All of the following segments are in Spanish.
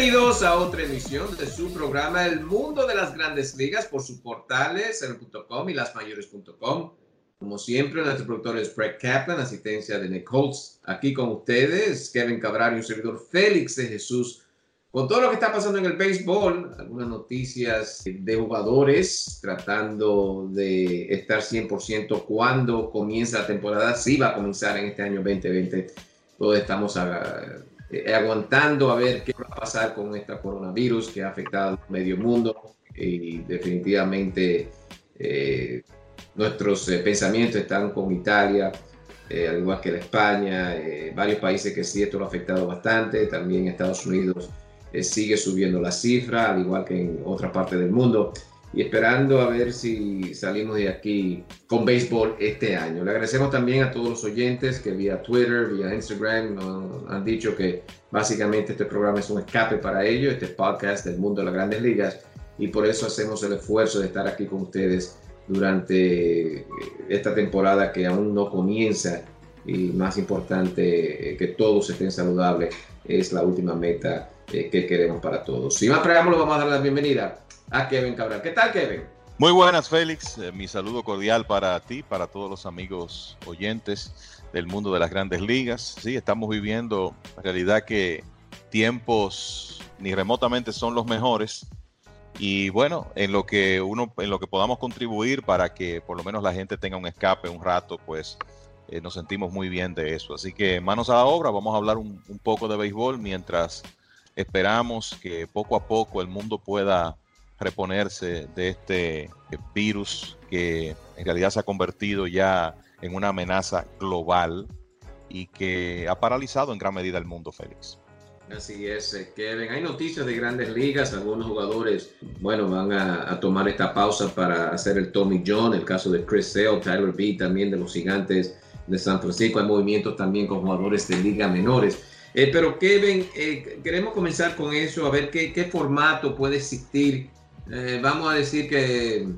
Bienvenidos a otra emisión de su programa El Mundo de las Grandes Ligas por sus portales, el.com y lasmayores.com. Como siempre, nuestro productor es Craig Kaplan, asistencia de Nick Holtz. Aquí con ustedes, Kevin Cabral y un servidor Félix de Jesús. Con todo lo que está pasando en el béisbol, algunas noticias de jugadores tratando de estar 100% cuando comienza la temporada. Sí va a comenzar en este año 2020. Todos estamos a, eh, aguantando a ver qué va a pasar con este coronavirus que ha afectado al medio mundo. Y definitivamente eh, nuestros eh, pensamientos están con Italia, al igual que la España, varios países que sí esto lo ha afectado bastante, también Estados Unidos sigue subiendo la cifra, al igual que en otra parte del mundo y esperando a ver si salimos de aquí con béisbol este año. Le agradecemos también a todos los oyentes que vía Twitter, vía Instagram han dicho que básicamente este programa es un escape para ellos, este podcast del mundo de las grandes ligas y por eso hacemos el esfuerzo de estar aquí con ustedes durante esta temporada que aún no comienza y más importante que todos estén saludables es la última meta eh, que queremos para todos. Sin más preámbulo vamos a dar la bienvenida a Kevin Cabral. ¿Qué tal, Kevin? Muy buenas, Félix. Eh, mi saludo cordial para ti, para todos los amigos oyentes del mundo de las grandes ligas. Sí, estamos viviendo, en realidad que tiempos ni remotamente son los mejores. Y bueno, en lo que uno, en lo que podamos contribuir para que por lo menos la gente tenga un escape un rato, pues eh, nos sentimos muy bien de eso. Así que manos a la obra, vamos a hablar un poco de béisbol mientras esperamos que poco a poco el mundo pueda reponerse de este virus que en realidad se ha convertido ya en una amenaza global y que ha paralizado en gran medida el mundo, Félix. Así es, eh, Kevin. Hay noticias de grandes ligas. Algunos jugadores, bueno, van a, tomar esta pausa para hacer el Tommy John. El caso de Chris Sale, Tyler B. también de los gigantes de San Francisco. Hay movimientos también con jugadores de liga menores. Eh, pero Kevin, eh, queremos comenzar con eso, a ver qué, formato puede existir eh, vamos a decir que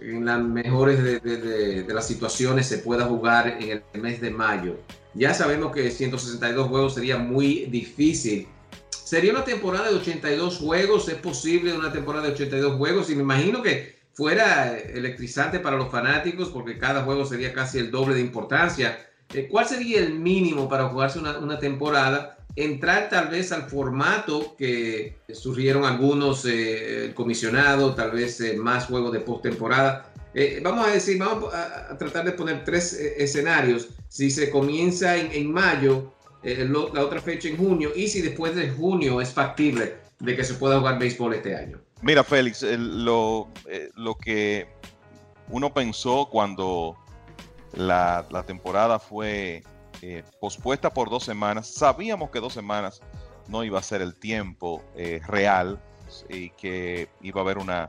en las mejores de, las situaciones se pueda jugar en el mes de mayo. Ya sabemos que 162 juegos sería muy difícil. Sería una temporada de 82 juegos, es posible una temporada de 82 juegos y me imagino que fuera electrizante para los fanáticos porque cada juego sería casi el doble de importancia. ¿Cuál sería el mínimo para jugarse una temporada? Entrar tal vez al formato que surgieron algunos eh, comisionados, tal vez eh, más juegos de postemporada. Eh, vamos a decir, vamos a, tratar de poner tres escenarios. Si se comienza en, mayo, la otra fecha en junio y si después de junio es factible de que se pueda jugar béisbol este año. Mira, Félix, lo, lo que uno pensó cuando la, temporada fue eh, pospuesta por dos semanas. Sabíamos que dos semanas no iba a ser el tiempo eh, real y que iba a haber una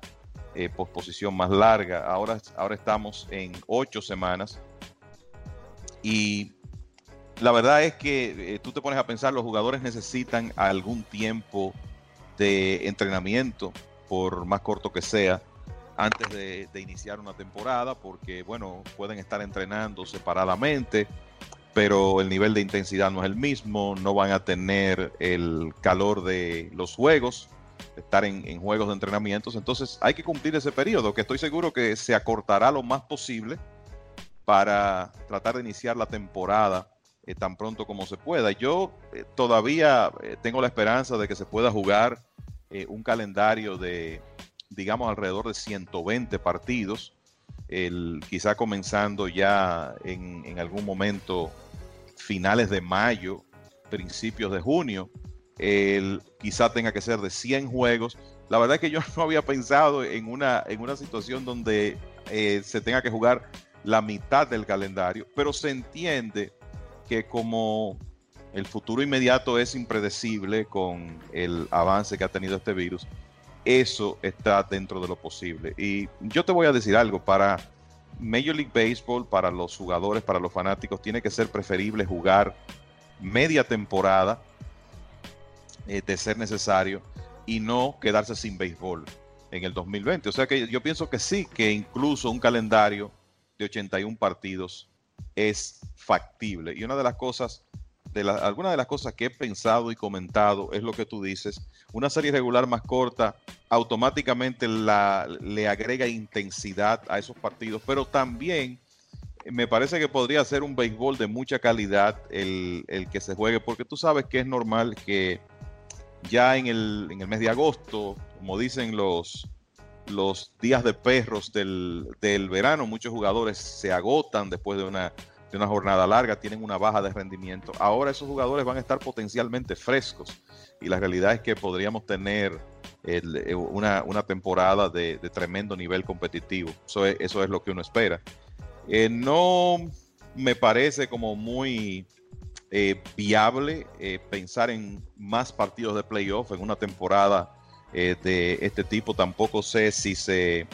eh, posposición más larga. Ahora, ahora estamos en ocho semanas y la verdad es que tú te pones a pensar, los jugadores necesitan algún tiempo de entrenamiento, por más corto que sea, antes de, iniciar una temporada, porque bueno, pueden estar entrenando separadamente, pero el nivel de intensidad no es el mismo, no van a tener el calor de los juegos, estar en, juegos de entrenamientos, entonces hay que cumplir ese periodo, que estoy seguro que se acortará lo más posible para tratar de iniciar la temporada eh, tan pronto como se pueda. Yo eh, todavía eh, tengo la esperanza de que se pueda jugar un calendario de digamos, alrededor de 120 partidos, el, quizá comenzando ya en, algún momento finales de mayo, principios de junio, el, quizá tenga que ser de 100 juegos. La verdad es que yo no había pensado en una, en una situación donde eh, se tenga que jugar la mitad del calendario, pero se entiende que como el futuro inmediato es impredecible con el avance que ha tenido este virus, eso está dentro de lo posible. Y yo te voy a decir algo, para Major League Baseball, para los jugadores, para los fanáticos, tiene que ser preferible jugar media temporada eh, de ser necesario y no quedarse sin béisbol en el 2020. O sea que yo pienso que sí, que incluso un calendario de 81 partidos es factible. Y una de las cosas de algunas de las cosas que he pensado y comentado es lo que tú dices. Una serie regular más corta automáticamente la, le agrega intensidad a esos partidos, pero también me parece que podría ser un béisbol de mucha calidad el, que se juegue, porque tú sabes que es normal que ya en el, en el mes de agosto, como dicen los, los días de perros del, del verano, muchos jugadores se agotan después de una de una jornada larga, tienen una baja de rendimiento. Ahora esos jugadores van a estar potencialmente frescos y la realidad es que podríamos tener eh, una, temporada de, tremendo nivel competitivo. Eso es, eso es lo que uno espera. Eh, no me parece como muy eh, viable pensar en más partidos de playoff en una temporada de este tipo. Tampoco sé si se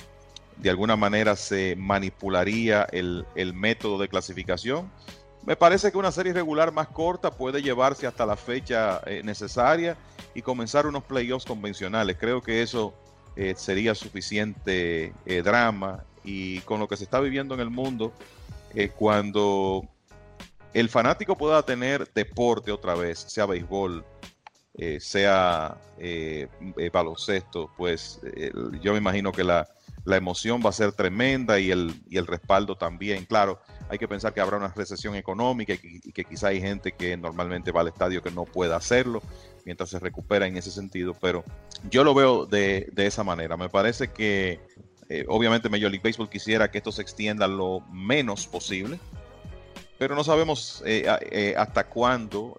de alguna manera se manipularía el, método de clasificación. Me parece que una serie regular más corta puede llevarse hasta la fecha eh, necesaria y comenzar unos playoffs convencionales. Creo que eso eh, sería suficiente eh, drama y con lo que se está viviendo en el mundo, cuando el fanático pueda tener deporte otra vez, sea béisbol, sea baloncesto, pues yo me imagino que la, la emoción va a ser tremenda y el, y el respaldo también. Claro, hay que pensar que habrá una recesión económica y que, quizá hay gente que normalmente va al estadio que no pueda hacerlo mientras se recupera en ese sentido, pero yo lo veo de, esa manera. Me parece que eh, obviamente Major League Baseball quisiera que esto se extienda lo menos posible, pero no sabemos eh, eh, hasta cuándo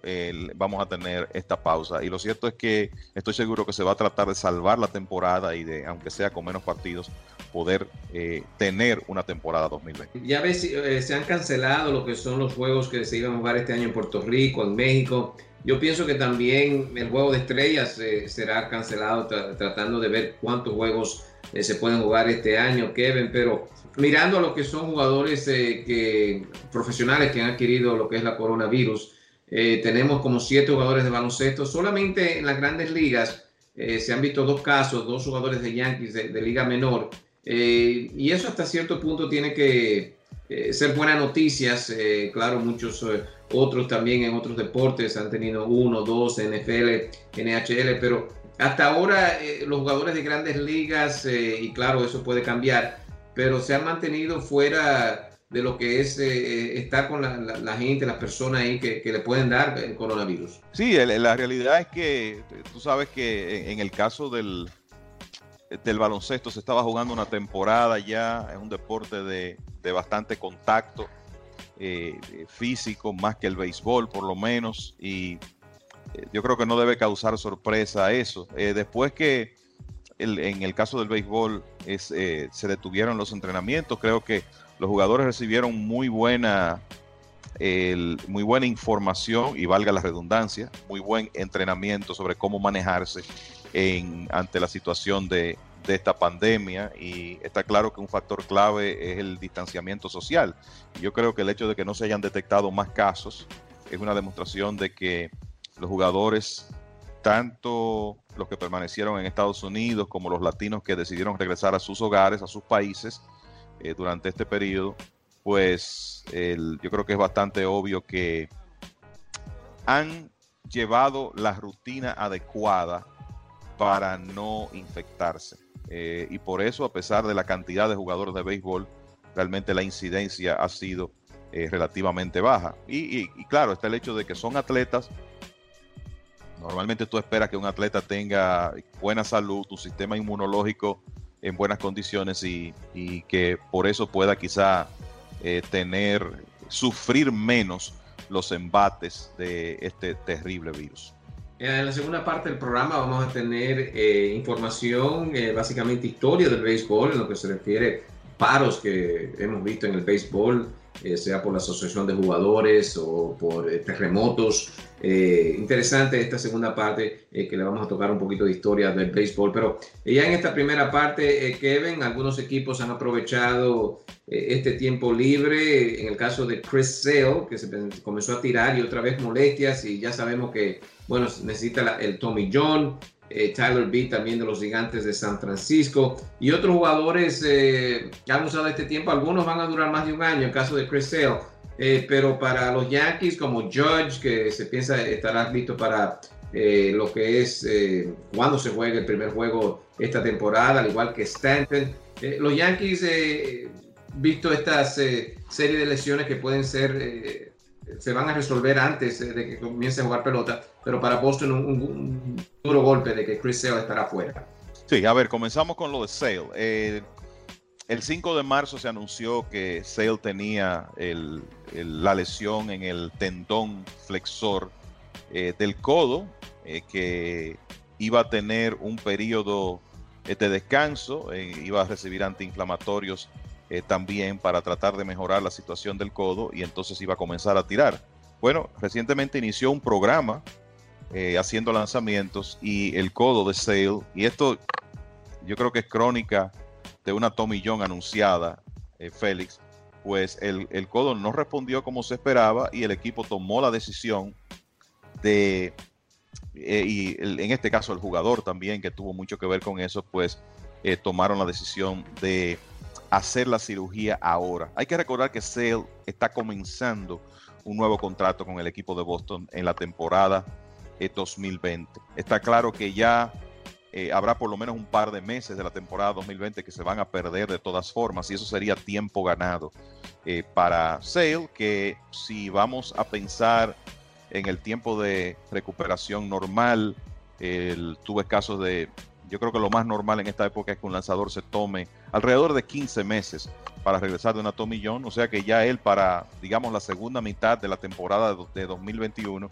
vamos a tener esta pausa. Y lo cierto es que estoy seguro que se va a tratar de salvar la temporada y de, aunque sea con menos partidos, poder eh, tener una temporada 2020. Ya ves, eh, se han cancelado lo que son los juegos que se iban a jugar este año en Puerto Rico, en México. Yo pienso que también el juego de estrellas eh, será cancelado tratando de ver cuántos juegos se pueden jugar este año, Kevin, pero mirando a lo que son jugadores que, profesionales que han adquirido lo que es la coronavirus, tenemos como siete jugadores de baloncesto, solamente en las grandes ligas se han visto dos casos, dos jugadores de Yankees de liga menor eh, y eso hasta cierto punto tiene que eh, ser buenas noticias. Eh, claro, muchos otros también en otros deportes han tenido uno, dos, NFL, NHL, pero hasta ahora los jugadores de grandes ligas, y claro, eso puede cambiar, pero se han mantenido fuera de lo que es estar con la, gente, las personas ahí que, le pueden dar el coronavirus. Sí, la realidad es que tú sabes que en el caso del, del baloncesto se estaba jugando una temporada ya, es un deporte de, bastante contacto. eh, físico más que el béisbol, por lo menos, y eh, yo creo que no debe causar sorpresa eso. después que en el caso del béisbol se detuvieron los entrenamientos, creo que los jugadores recibieron muy buena, muy buena información y valga la redundancia, muy buen entrenamiento sobre cómo manejarse en, ante la situación de, esta pandemia y está claro que un factor clave es el distanciamiento social. Yo creo que el hecho de que no se hayan detectado más casos es una demostración de que los jugadores, tanto los que permanecieron en Estados Unidos como los latinos que decidieron regresar a sus hogares, a sus países eh, durante este periodo, pues yo creo que es bastante obvio que han llevado la rutina adecuada para no infectarse. Eh, y por eso, a pesar de la cantidad de jugadores de béisbol, realmente la incidencia ha sido eh, relativamente baja. Y, claro, está el hecho de que son atletas. Normalmente tú esperas que un atleta tenga buena salud, un sistema inmunológico en buenas condiciones y, que por eso pueda quizá eh, tener, sufrir menos los embates de este terrible virus. En la segunda parte del programa vamos a tener eh, información, eh, básicamente historia del béisbol, en lo que se refiere paros que hemos visto en el béisbol, eh, sea por la asociación de jugadores o por terremotos. interesante esta segunda parte que le vamos a tocar un poquito de historia del béisbol, pero ya en esta primera parte, Kevin, algunos equipos han aprovechado este tiempo libre. En el caso de Chris Sale, que se comenzó a tirar y otra vez molestias y ya sabemos que bueno, necesita el Tommy John, eh, Tyler Beat también de los gigantes de San Francisco y otros jugadores eh, que han usado este tiempo. Algunos van a durar más de un año, en caso de Chris. Eh, pero para los Yankees como Judge, que se piensa estará listo para lo que es cuando se juegue el primer juego esta temporada, al igual que Stanton. los Yankees, visto estas serie de lesiones que pueden ser se van a resolver antes de que comience a jugar pelota, pero para Boston un, duro golpe de que Chris Sale estará fuera. Sí, a ver, comenzamos con lo de Sale. Eh, el 5 de marzo se anunció que Sale tenía la lesión en el tendón flexor eh, del codo, eh, que iba a tener un periodo de descanso, iba a recibir antiinflamatorios también para tratar de mejorar la situación del codo y entonces iba a comenzar a tirar. Bueno, recientemente inició un programa eh, haciendo lanzamientos y el codo de Sale, y esto yo creo que es crónica de una Tommy John anunciada, eh, Félix, pues el, el, codo no respondió como se esperaba y el equipo tomó la decisión de, y en este caso el jugador también, que tuvo mucho que ver con eso, pues tomaron la decisión de hacer la cirugía ahora. Hay que recordar que Sale está comenzando un nuevo contrato con el equipo de Boston en la temporada 2020. Eh, está claro que ya eh, habrá por lo menos un par de meses de la temporada 2020 que se van a perder de todas formas y eso sería tiempo ganado eh, para Sale, que si vamos a pensar en el tiempo de recuperación normal, tuve casos de yo creo que lo más normal en esta época es que un lanzador se tome alrededor de 15 meses para regresar de una tomillón, o sea que ya él para, digamos, la segunda mitad de la temporada de 2021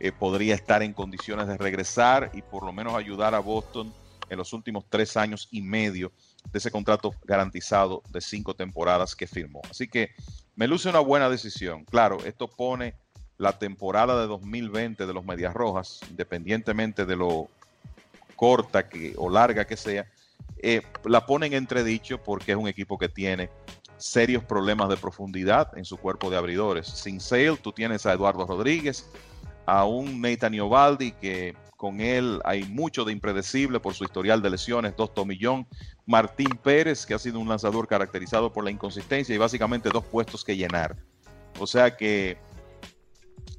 eh, podría estar en condiciones de regresar y por lo menos ayudar a Boston en los últimos tres años y medio de ese contrato garantizado de cinco temporadas que firmó. Así que me luce una buena decisión. Claro, esto pone la temporada de 2020 de los Medias Rojas, independientemente de lo corta que, o larga que sea, eh, la ponen entredicho porque es un equipo que tiene serios problemas de profundidad en su cuerpo de abridores. Sin Sale, tú tienes a Eduardo Rodríguez, a un Nathan Ovaldi que con él hay mucho de impredecible por su historial de lesiones, dos tomillón, Martín Pérez, que ha sido un lanzador caracterizado por la inconsistencia y básicamente dos puestos que llenar. O sea que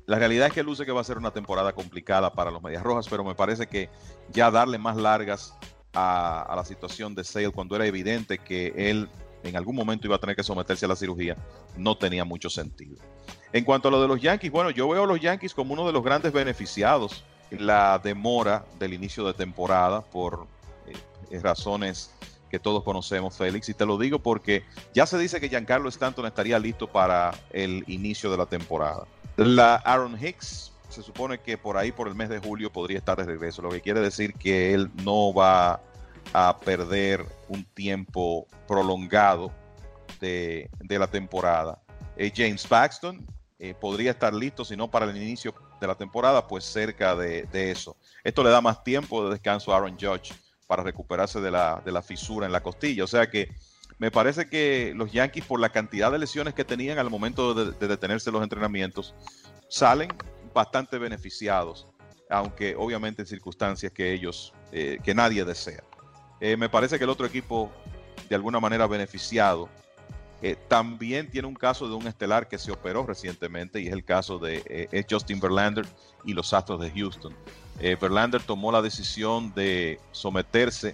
la realidad es que luce que va a ser una temporada complicada para los Medias Rojas, pero me parece que ya darle más largas a, la situación de Sale cuando era evidente que él en algún momento iba a tener que someterse a la cirugía, no tenía mucho sentido. En cuanto a lo de los Yankees, bueno, yo veo a los Yankees como uno de los grandes beneficiados en la demora del inicio de temporada por eh, razones que todos conocemos, Félix, y te lo digo porque ya se dice que Giancarlo Stanton estaría listo para el inicio de la temporada. La Aaron Hicks se supone que por ahí, por el mes de julio, podría estar de regreso, lo que quiere decir que él no va a perder un tiempo prolongado de, la temporada. Eh, James Paxton eh, podría estar listo, si no para el inicio de la temporada, pues cerca de, de, eso. Esto le da más tiempo de descanso a Aaron Judge para recuperarse de la, de la fisura en la costilla. O sea que me parece que los Yankees, por la cantidad de lesiones que tenían al momento de, detenerse los entrenamientos, salen bastante beneficiados, aunque obviamente en circunstancias que ellos, eh, que nadie desea. Eh, me parece que el otro equipo, de alguna manera beneficiado, eh, también tiene un caso de un estelar que se operó recientemente y es el caso de Justin Verlander y los Astros de Houston. Verlander tomó la decisión de someterse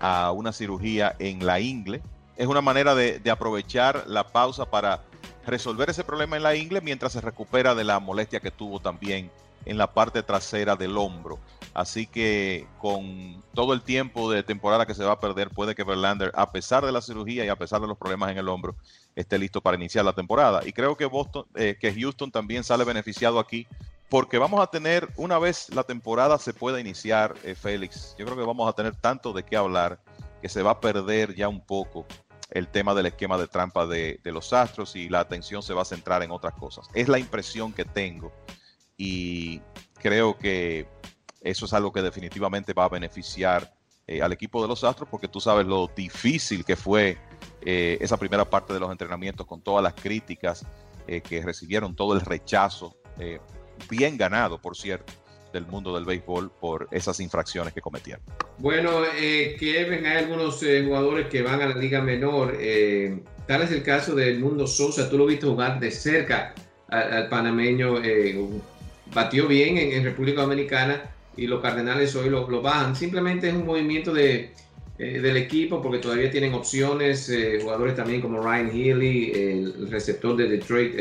a una cirugía en la ingle. Es una manera de, aprovechar la pausa para resolver ese problema en la ingle mientras se recupera de la molestia que tuvo también en la parte trasera del hombro. Así que con todo el tiempo de temporada que se va a perder, puede que Verlander, a pesar de la cirugía y a pesar de los problemas en el hombro, esté listo para iniciar la temporada. Y creo que Boston, eh, que Houston también sale beneficiado aquí porque vamos a tener, una vez la temporada se pueda iniciar, eh, Félix, yo creo que vamos a tener tanto de qué hablar que se va a perder ya un poco el tema del esquema de trampa de, los astros y la atención se va a centrar en otras cosas. Es la impresión que tengo y creo que eso es algo que definitivamente va a beneficiar eh, al equipo de los astros porque tú sabes lo difícil que fue eh, esa primera parte de los entrenamientos con todas las críticas que recibieron, todo el rechazo bien ganado, por cierto, del mundo del béisbol por esas infracciones que cometieron. Bueno, eh, Kevin, hay algunos eh, jugadores que van a la liga menor. Eh, tal es el caso del Mundo Sosa. Tú lo viste jugar de cerca al, panameño. Eh, batió bien en, República Dominicana y los Cardenales hoy lo, bajan. Simplemente es un movimiento de, del equipo porque todavía tienen opciones. jugadores también como Ryan Healy, el receptor de Detroit,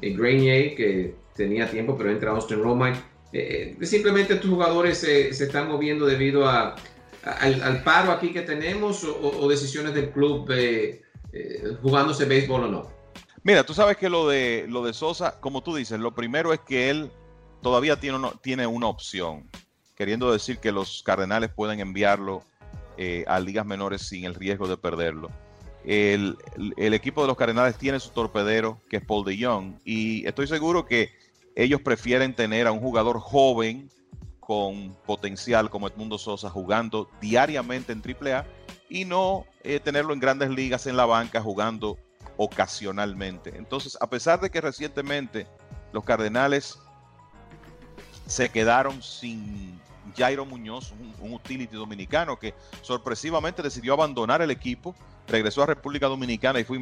Grenier, que tenía tiempo, pero entra Austin Romine. Eh, eh, simplemente estos jugadores se, están moviendo debido a, al, paro aquí que tenemos o, decisiones del club eh, jugándose béisbol o no. Mira, tú sabes que lo de, lo de Sosa, como tú dices, lo primero es que él todavía tiene, tiene una opción, queriendo decir que los Cardenales pueden enviarlo a ligas menores sin el riesgo de perderlo. El, equipo de los Cardenales tiene su torpedero, que es Paul de Young, y estoy seguro que ellos prefieren tener a un jugador joven con potencial como Edmundo Sosa jugando diariamente en AAA y no eh, tenerlo en grandes ligas en la banca jugando ocasionalmente. Entonces, a pesar de que recientemente los Cardenales se quedaron sin Jairo Muñoz, un, utility dominicano que sorpresivamente decidió abandonar el equipo, regresó a República Dominicana y fue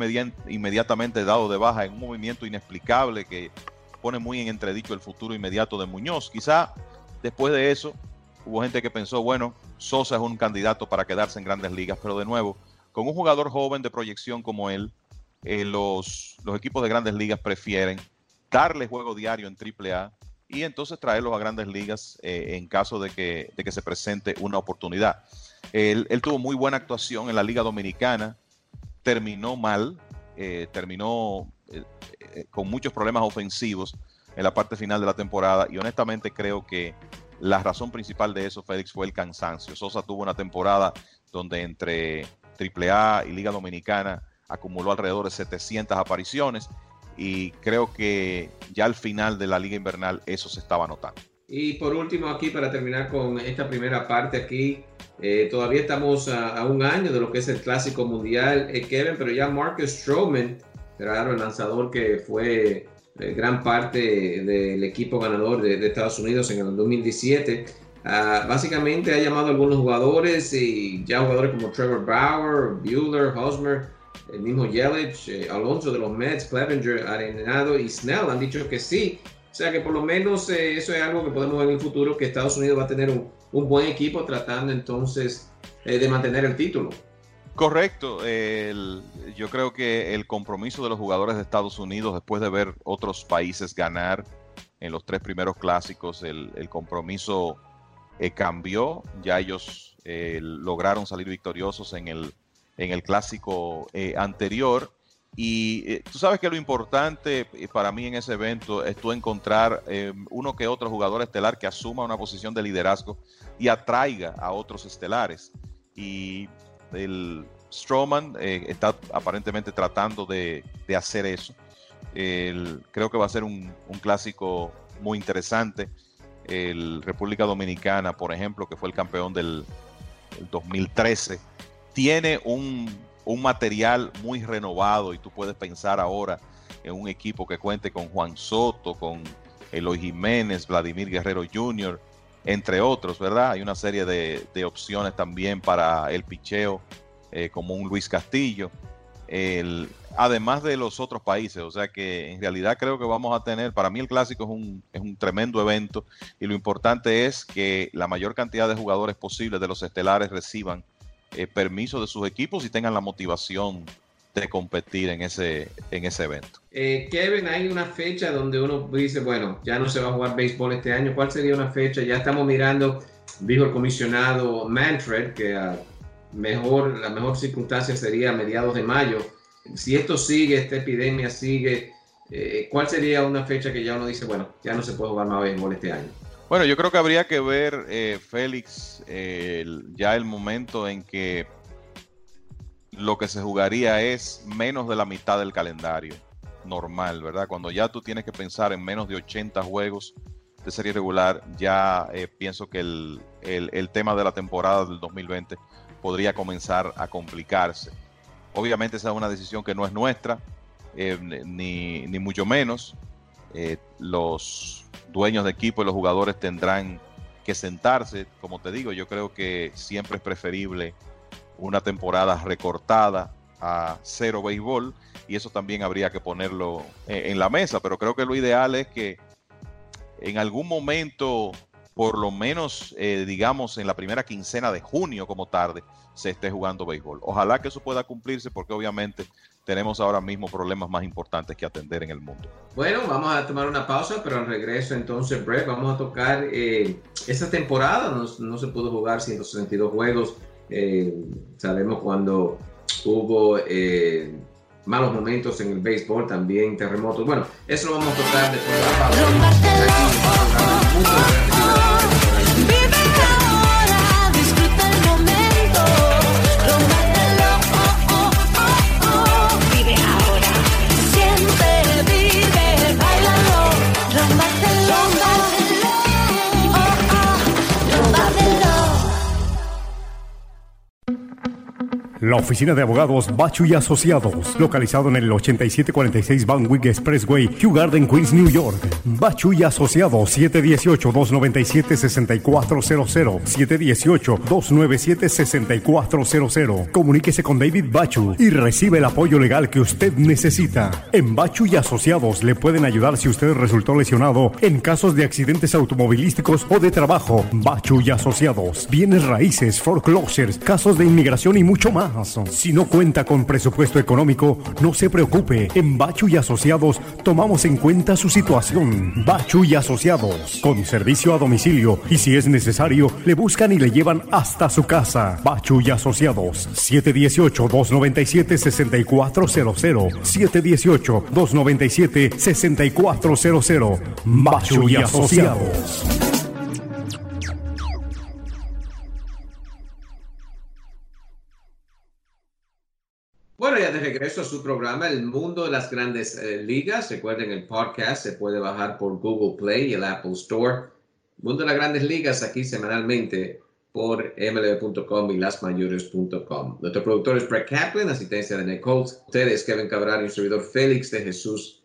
inmediatamente dado de baja en un movimiento inexplicable que pone muy en entredicho el futuro inmediato de Muñoz. Quizá después de eso hubo gente que pensó, bueno, Sosa es un candidato para quedarse en grandes ligas, pero de nuevo, con un jugador joven de proyección como él, eh, los, los equipos de grandes ligas prefieren darle juego diario en AAA y entonces traerlos a grandes ligas eh, en caso de que, de que, se presente una oportunidad. Él, tuvo muy buena actuación en la Liga Dominicana, terminó mal, eh, terminó eh, con muchos problemas ofensivos en la parte final de la temporada y honestamente creo que la razón principal de eso, Félix, fue el cansancio. Sosa tuvo una temporada donde entre AAA y Liga Dominicana acumuló alrededor de 700 apariciones y creo que ya al final de la Liga Invernal eso se estaba notando. Y por último aquí, para terminar con esta primera parte aquí, eh, todavía estamos a, un año de lo que es el Clásico Mundial, eh, Kevin, pero ya Marcus Stroman Claro, el lanzador que fue eh, gran parte del equipo ganador de, Estados Unidos en el 2017. Ah, básicamente ha llamado a algunos jugadores y ya jugadores como Trevor Bauer, Bueller, Hosmer, el mismo Yelich, eh, Alonso de los Mets, Clevenger, Arenado y Snell han dicho que sí. O sea que por lo menos eh, eso es algo que podemos ver en el futuro, que Estados Unidos va a tener un, un buen equipo tratando entonces de mantener el título. Correcto. yo creo que el compromiso de los jugadores de Estados Unidos, después de ver otros países ganar en los tres primeros clásicos, el, compromiso eh, cambió, ya ellos eh, lograron salir victoriosos en el, en el clásico anterior. Y tú sabes que lo importante para mí en ese evento es tú encontrar uno que otro jugador estelar que asuma una posición de liderazgo y atraiga a otros estelares. Y el Strowman está aparentemente tratando de, de hacer eso creo que va a ser un, clásico muy interesante. El República Dominicana, por ejemplo, que fue el campeón del, 2013, tiene un, material muy renovado y tú puedes pensar ahora en un equipo que cuente con Juan Soto, con Eloy Jiménez, Vladimir Guerrero Jr., entre otros, ¿verdad? Hay una serie de, opciones también para el picheo, eh, como un Luis Castillo. Además de los otros países. O sea que en realidad creo que vamos a tener, para mí el clásico es un, es un tremendo evento y lo importante es que la mayor cantidad de jugadores posibles de los estelares reciban eh, permiso de sus equipos y tengan la motivación de competir en ese, en ese evento. Eh, Kevin, hay una fecha donde uno dice, bueno, ya no se va a jugar béisbol este año. ¿Cuál sería una fecha? Ya estamos mirando, dijo el comisionado Manfred, que a mejor, la mejor circunstancia sería a mediados de mayo si esto sigue, esta epidemia sigue, eh, ¿cuál sería una fecha que ya uno dice, bueno, ya no se puede jugar más béisbol este año? Bueno, yo creo que habría que ver, eh, Félix, ya el momento en que lo que se jugaría es menos de la mitad del calendario normal, ¿verdad? Cuando ya tú tienes que pensar en menos de 80 juegos de serie regular, ya eh, pienso que el, el tema de la temporada del 2020 podría comenzar a complicarse. Obviamente esa es una decisión que no es nuestra, eh, ni, mucho menos. Eh, los dueños de equipo y los jugadores tendrán que sentarse. Como te digo, yo creo que siempre es preferible una temporada recortada a cero béisbol y eso también habría que ponerlo eh, en la mesa, pero creo que lo ideal es que en algún momento, por lo menos digamos en la primera quincena de junio como tarde, se esté jugando béisbol. Ojalá que eso pueda cumplirse porque obviamente tenemos ahora mismo problemas más importantes que atender en el mundo. Bueno, vamos a tomar una pausa, pero al regreso entonces, Brett, vamos a tocar eh, esta temporada. No, se pudo jugar 162 juegos. Eh, sabemos cuando hubo eh, malos momentos en el béisbol, también terremotos. Bueno, eso lo vamos a tocar después de la pausa. La oficina de abogados Bachu y Asociados, localizado en el 8746 Van Wyck Expressway, Kew Garden, Queens, New York. Bachu y Asociados 718-297-6400. 718-297-6400. Comuníquese con David Bachu y recibe el apoyo legal que usted necesita. En Bachu y Asociados le pueden ayudar si usted resultó lesionado en casos de accidentes automovilísticos o de trabajo. Bachu y Asociados, bienes raíces, foreclosures, casos de inmigración y mucho más. Si no cuenta con presupuesto económico, no se preocupe. En Bachu y Asociados tomamos en cuenta su situación. Bachu y Asociados, con servicio a domicilio y si es necesario, le buscan y le llevan hasta su casa. Bachu y Asociados, 718-297-6400. 718-297-6400. Bachu y Asociados. Ya de regreso a su programa, El Mundo de las Grandes eh, Ligas. Recuerden, el podcast se puede bajar por Google Play y el Apple Store. Mundo de las Grandes Ligas aquí semanalmente por mlb.com y lasmayores.com. Nuestro productor es Brett Kaplan, asistencia de Nick Colt. Ustedes, Kevin Cabral y un servidor Félix de Jesús.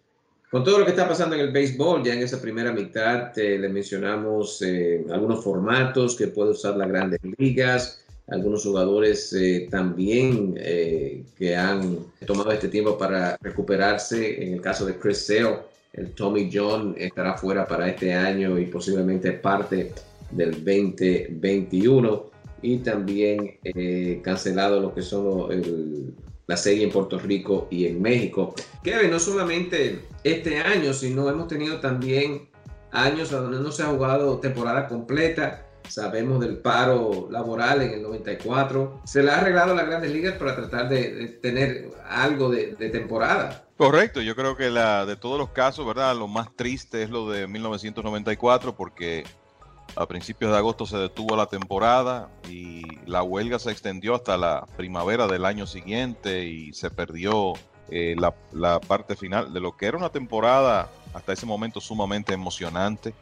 Con todo lo que está pasando en el béisbol, ya en esa primera mitad eh, le mencionamos eh, algunos formatos que puede usar las grandes ligas algunos jugadores eh, también eh, que han tomado este tiempo para recuperarse. En el caso de Chris Sale, el Tommy John estará fuera para este año y posiblemente parte del 2021. Y también eh, cancelado lo que son la serie en Puerto Rico y en México. Kevin, no solamente este año, sino hemos tenido también años donde no se ha jugado temporada completa sabemos del paro laboral en el 94. Se le ha arreglado a las grandes ligas para tratar de, tener algo de, temporada. Correcto, yo creo que la, de todos los casos, ¿verdad? Lo más triste es lo de 1994 porque a principios de agosto se detuvo la temporada y la huelga se extendió hasta la primavera del año siguiente y se perdió eh, la, parte final de lo que era una temporada hasta ese momento sumamente emocionante.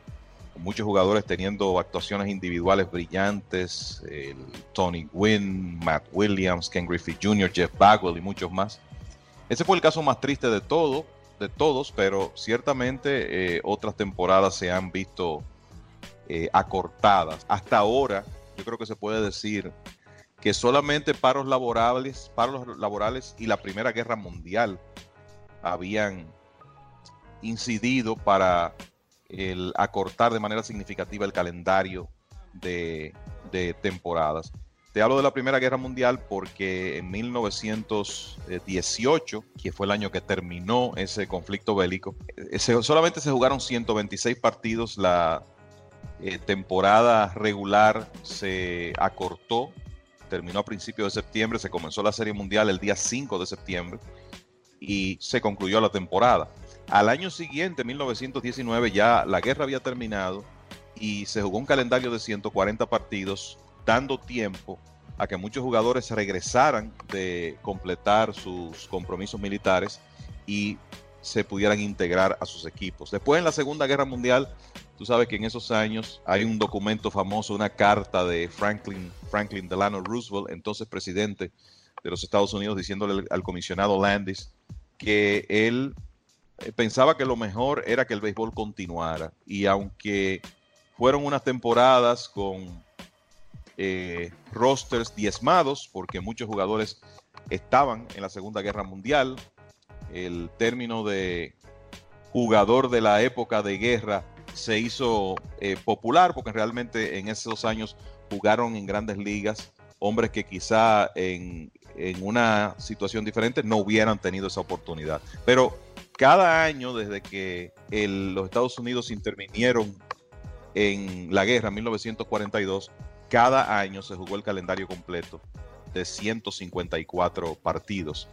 Muchos jugadores teniendo actuaciones individuales brillantes, Tony Gwynn, Matt Williams, Ken Griffey Jr., Jeff Bagwell y muchos más. Ese fue el caso más triste de todo, de todos, pero ciertamente eh, otras temporadas se han visto eh, acortadas. Hasta ahora, yo creo que se puede decir que solamente paros laborales, paros laborales y la Primera Guerra Mundial habían incidido para el acortar de manera significativa el calendario de, temporadas. Te hablo de la Primera Guerra Mundial porque en 1918, que fue el año que terminó ese conflicto bélico, eh, solamente se jugaron 126 partidos la eh, temporada regular se acortó, terminó a principios de septiembre, se comenzó la Serie Mundial el día 5 de septiembre y se concluyó la temporada. Al año siguiente, 1919, ya la guerra había terminado y se jugó un calendario de 140 partidos, dando tiempo a que muchos jugadores regresaran de completar sus compromisos militares y se pudieran integrar a sus equipos. Después en la Segunda Guerra Mundial Tú sabes que en esos años hay un documento famoso, una carta de Franklin, Franklin Delano Roosevelt, entonces presidente de los Estados Unidos, diciéndole al comisionado Landis que él pensaba que lo mejor era que el béisbol continuara. Y aunque fueron unas temporadas con eh, rosters diezmados, porque muchos jugadores estaban en la Segunda Guerra Mundial, el término de jugador de la época de guerra se hizo eh, popular porque realmente en esos años jugaron en grandes ligas hombres que quizá en, una situación diferente no hubieran tenido esa oportunidad. Pero cada año desde que los Estados Unidos intervinieron en la guerra en 1942, cada año se jugó el calendario completo de 154 partidos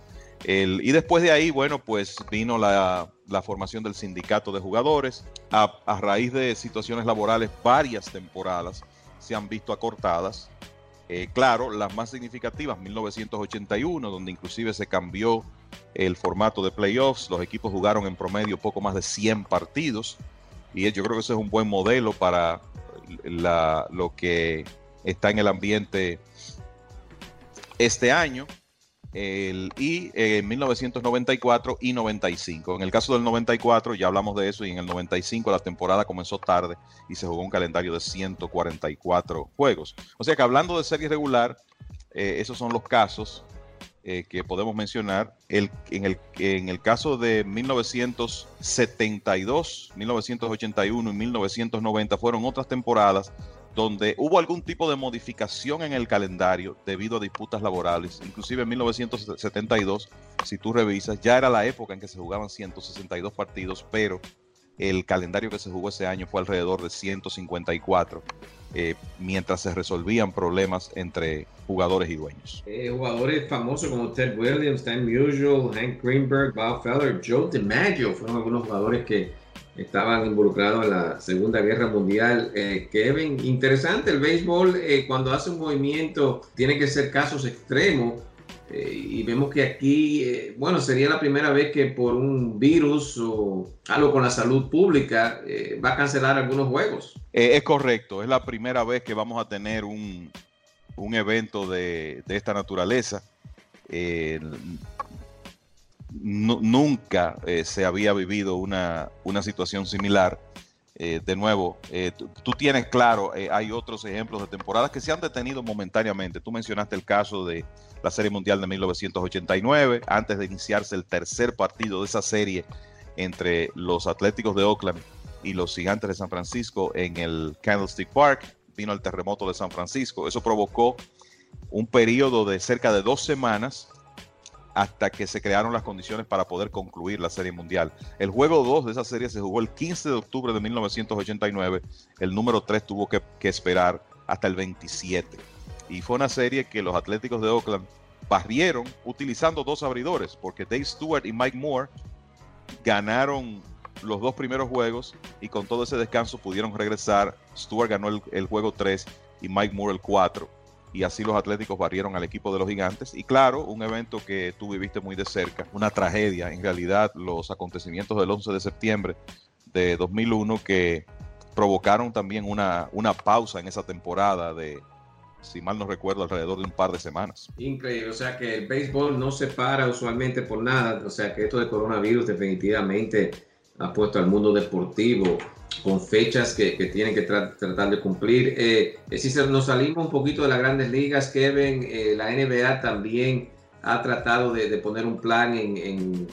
y después de ahí, bueno, pues vino la, formación del sindicato de jugadores. A, raíz de situaciones laborales, varias temporadas se han visto acortadas. Eh, claro, las más significativas, 1981, donde inclusive se cambió el formato de playoffs. Los equipos jugaron en promedio poco más de 100 partidos. Y yo creo que ese es un buen modelo para lo que está en el ambiente este año y eh, en 1994 y 95. En el caso del 94 ya hablamos de eso y en el 95 la temporada comenzó tarde y se jugó un calendario de 144 juegos. O sea que hablando de serie regular, eh, esos son los casos eh, que podemos mencionar. El, en, el, en el caso de 1972, 1981 y 1990 fueron otras temporadas donde hubo algún tipo de modificación en el calendario debido a disputas laborales. Inclusive en 1972, si tú revisas, ya era la época en que se jugaban 162 partidos, pero el calendario que se jugó ese año fue alrededor de 154, eh, mientras se resolvían problemas entre jugadores y dueños. Eh, jugadores famosos como Ted Williams, Stan Musial, Hank Greenberg, Bob Feller, Joe DiMaggio fueron algunos jugadores que estaban involucrados en la Segunda Guerra Mundial. Eh, Kevin, interesante, el béisbol eh, cuando hace un movimiento tiene que ser casos extremos eh, y vemos que aquí, bueno, sería la primera vez que por un virus o algo con la salud pública va a cancelar algunos juegos. es correcto, es la primera vez que vamos a tener un, un evento de, de esta naturaleza nunca eh, se había vivido una, situación similar. Eh, de nuevo, eh, tú, tienes claro, hay otros ejemplos de temporadas que se han detenido momentáneamente. Tú mencionaste el caso de la Serie Mundial de 1989, antes de iniciarse el tercer partido de esa serie entre los Atléticos de Oakland y los Gigantes de San Francisco en el Candlestick Park. Vino el terremoto de San Francisco. Eso provocó un periodo de cerca de dos semanas hasta que se crearon las condiciones para poder concluir la Serie Mundial. El juego 2 de esa serie se jugó el 15 de octubre de 1989. El número 3 tuvo que, esperar hasta el 27. Y fue una serie que los Atléticos de Oakland barrieron utilizando dos abridores, porque Dave Stewart y Mike Moore ganaron los dos primeros juegos y con todo ese descanso pudieron regresar. Stewart ganó el, el juego 3 y Mike Moore el 4 y así los Atléticos barrieron al equipo de los Gigantes. Y claro, un evento que tú viviste muy de cerca, una tragedia, en realidad, los acontecimientos del 11 de septiembre de 2001 que provocaron también una, una pausa en esa temporada de, si mal no recuerdo, alrededor de un par de semanas. Increíble, o sea que el béisbol no se para usualmente por nada, o sea que esto de coronavirus definitivamente ha puesto al mundo deportivo con fechas que, que tienen que tra- tratar de cumplir. Eh, eh, si nos salimos un poquito de las grandes ligas, Kevin, eh, la NBA también ha tratado de, de poner un plan en, en,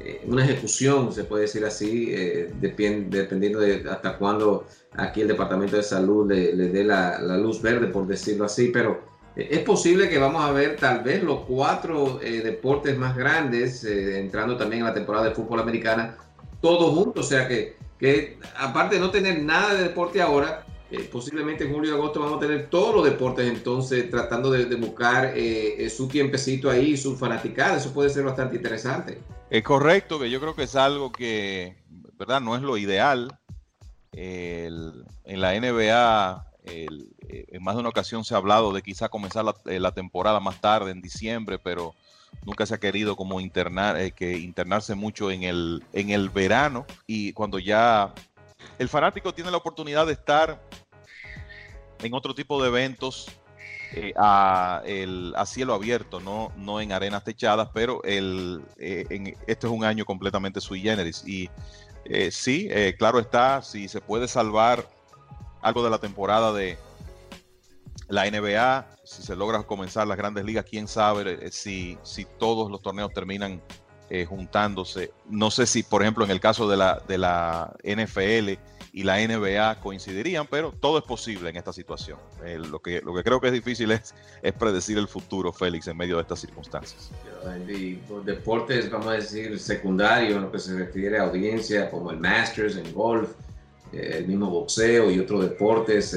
eh, una ejecución, se puede decir así, eh, depien- dependiendo de hasta cuándo aquí el Departamento de Salud le, le dé la, la luz verde, por decirlo así, pero eh, es posible que vamos a ver tal vez los cuatro deportes más grandes, entrando también en la temporada de fútbol americana, todos juntos, o sea que, que aparte de no tener nada de deporte ahora, eh, posiblemente en julio y agosto vamos a tener todos los deportes entonces tratando de, buscar eh, eh, su tiempecito ahí, su fanaticada, eso puede ser bastante interesante. Es correcto, que yo creo que es algo que, ¿verdad? No es lo ideal. En la NBA, el- eh, en más de una ocasión se ha hablado de quizá comenzar la, la temporada más tarde, en diciembre, pero nunca se ha querido como internar, eh, que internarse mucho en el, en el verano y cuando ya el fanático tiene la oportunidad de estar en otro tipo de eventos eh, a, el- a cielo abierto, no, no en arenas techadas, pero el, eh, en- este es un año completamente sui generis. Y eh, sí, eh, claro está, si se puede salvar algo de la temporada de la NBA, si se logra comenzar las grandes ligas, quién sabe eh, si, si todos los torneos terminan eh, juntándose. No sé si, por ejemplo, en el caso de la, de la NFL y la NBA coincidirían, pero todo es posible en esta situación. Eh, lo, que, lo que creo que es difícil es, es predecir el futuro, Félix, en medio de estas circunstancias. Y deportes, vamos a decir, secundarios, en lo que se refiere a audiencia, como el Masters en golf, eh, el mismo boxeo y otros deportes,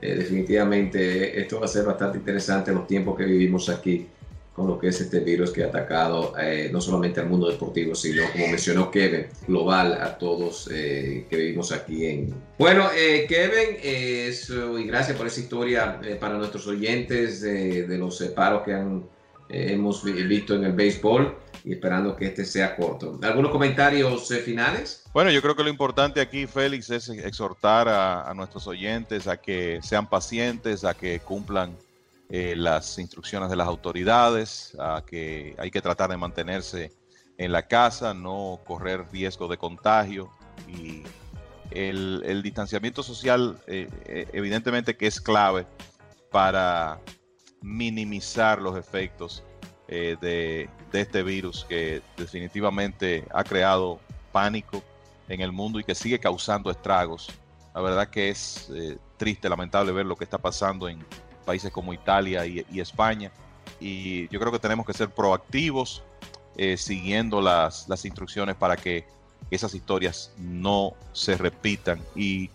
eh, definitivamente esto va a ser bastante interesante en los tiempos que vivimos aquí con lo que es este virus que ha atacado eh, no solamente al mundo deportivo, sino, como mencionó Kevin, global a todos eh, que vivimos aquí en... Bueno, eh, Kevin, eh, y gracias por esa historia eh, para nuestros oyentes de, los eh, paros que han, hemos vi- visto en el béisbol y esperando que este sea corto. ¿Algunos comentarios eh, finales? Bueno, yo creo que lo importante aquí, Félix, es exhortar a, nuestros oyentes a que sean pacientes, a que cumplan eh, las instrucciones de las autoridades, a que hay que tratar de mantenerse en la casa, no correr riesgo de contagio y el, distanciamiento social eh, eh, evidentemente que es clave para minimizar los efectos eh, de, de este virus que definitivamente ha creado pánico en el mundo y que sigue causando estragos. La verdad que es eh, triste, lamentable ver lo que está pasando en países como Italia y, España. Y yo creo que tenemos que ser proactivos, eh, siguiendo las, las instrucciones para que esas historias no se repitan y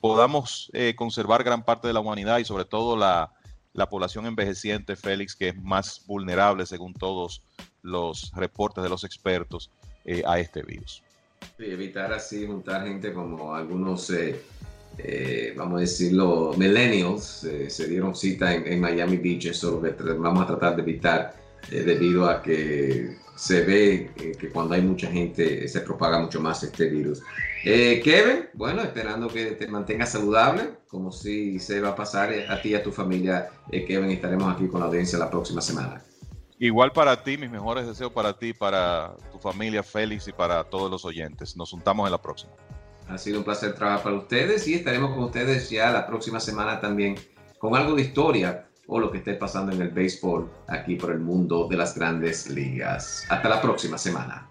podamos conservar gran parte de la humanidad y sobre todo la, la población envejeciente, Félix, que es más vulnerable según todos los reportes de los expertos eh, a este virus. Sí, evitar así juntar gente como algunos, eh, eh, vamos a decirlo, millennials, eh, se dieron cita en, en Miami Beach, eso es lo que vamos a tratar de evitar eh, debido a que se ve eh, que cuando hay mucha gente eh, se propaga mucho más este virus. Eh, Kevin, bueno, esperando que te mantengas saludable, como si se va a pasar eh, a ti y a tu familia, eh, Kevin, estaremos aquí con la audiencia la próxima semana. Igual para ti, mis mejores deseos para ti, para tu familia, Félix, y para todos los oyentes. Nos juntamos en la próxima. Ha sido un placer trabajar para ustedes y estaremos con ustedes ya la próxima semana también con algo de historia o lo que esté pasando en el béisbol aquí por el mundo de las grandes ligas. Hasta la próxima semana.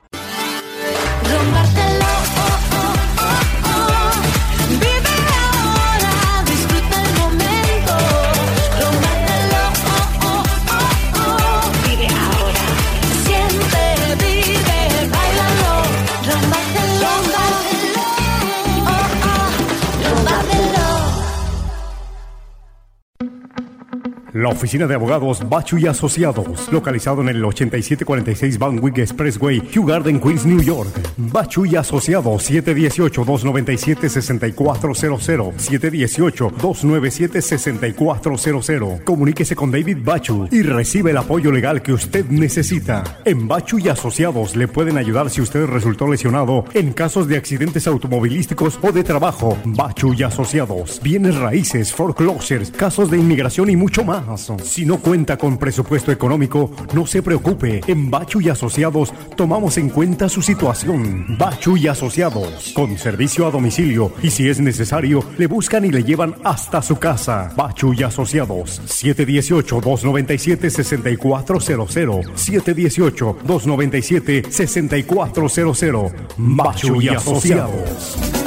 La oficina de abogados Bachu y Asociados, localizado en el 8746 Van Wyck Expressway, Kew Garden, Queens, New York. Bachu y Asociados 718-297-6400. 718-297-6400. Comuníquese con David Bachu y recibe el apoyo legal que usted necesita. En Bachu y Asociados le pueden ayudar si usted resultó lesionado en casos de accidentes automovilísticos o de trabajo. Bachu y Asociados. Bienes raíces, foreclosures, casos de inmigración y mucho más. Si no cuenta con presupuesto económico, no se preocupe. En Bachu y Asociados tomamos en cuenta su situación. Bachu y Asociados. Con servicio a domicilio y si es necesario, le buscan y le llevan hasta su casa. Bachu y Asociados. 718-297-6400. 718-297-6400. Bachu y Asociados.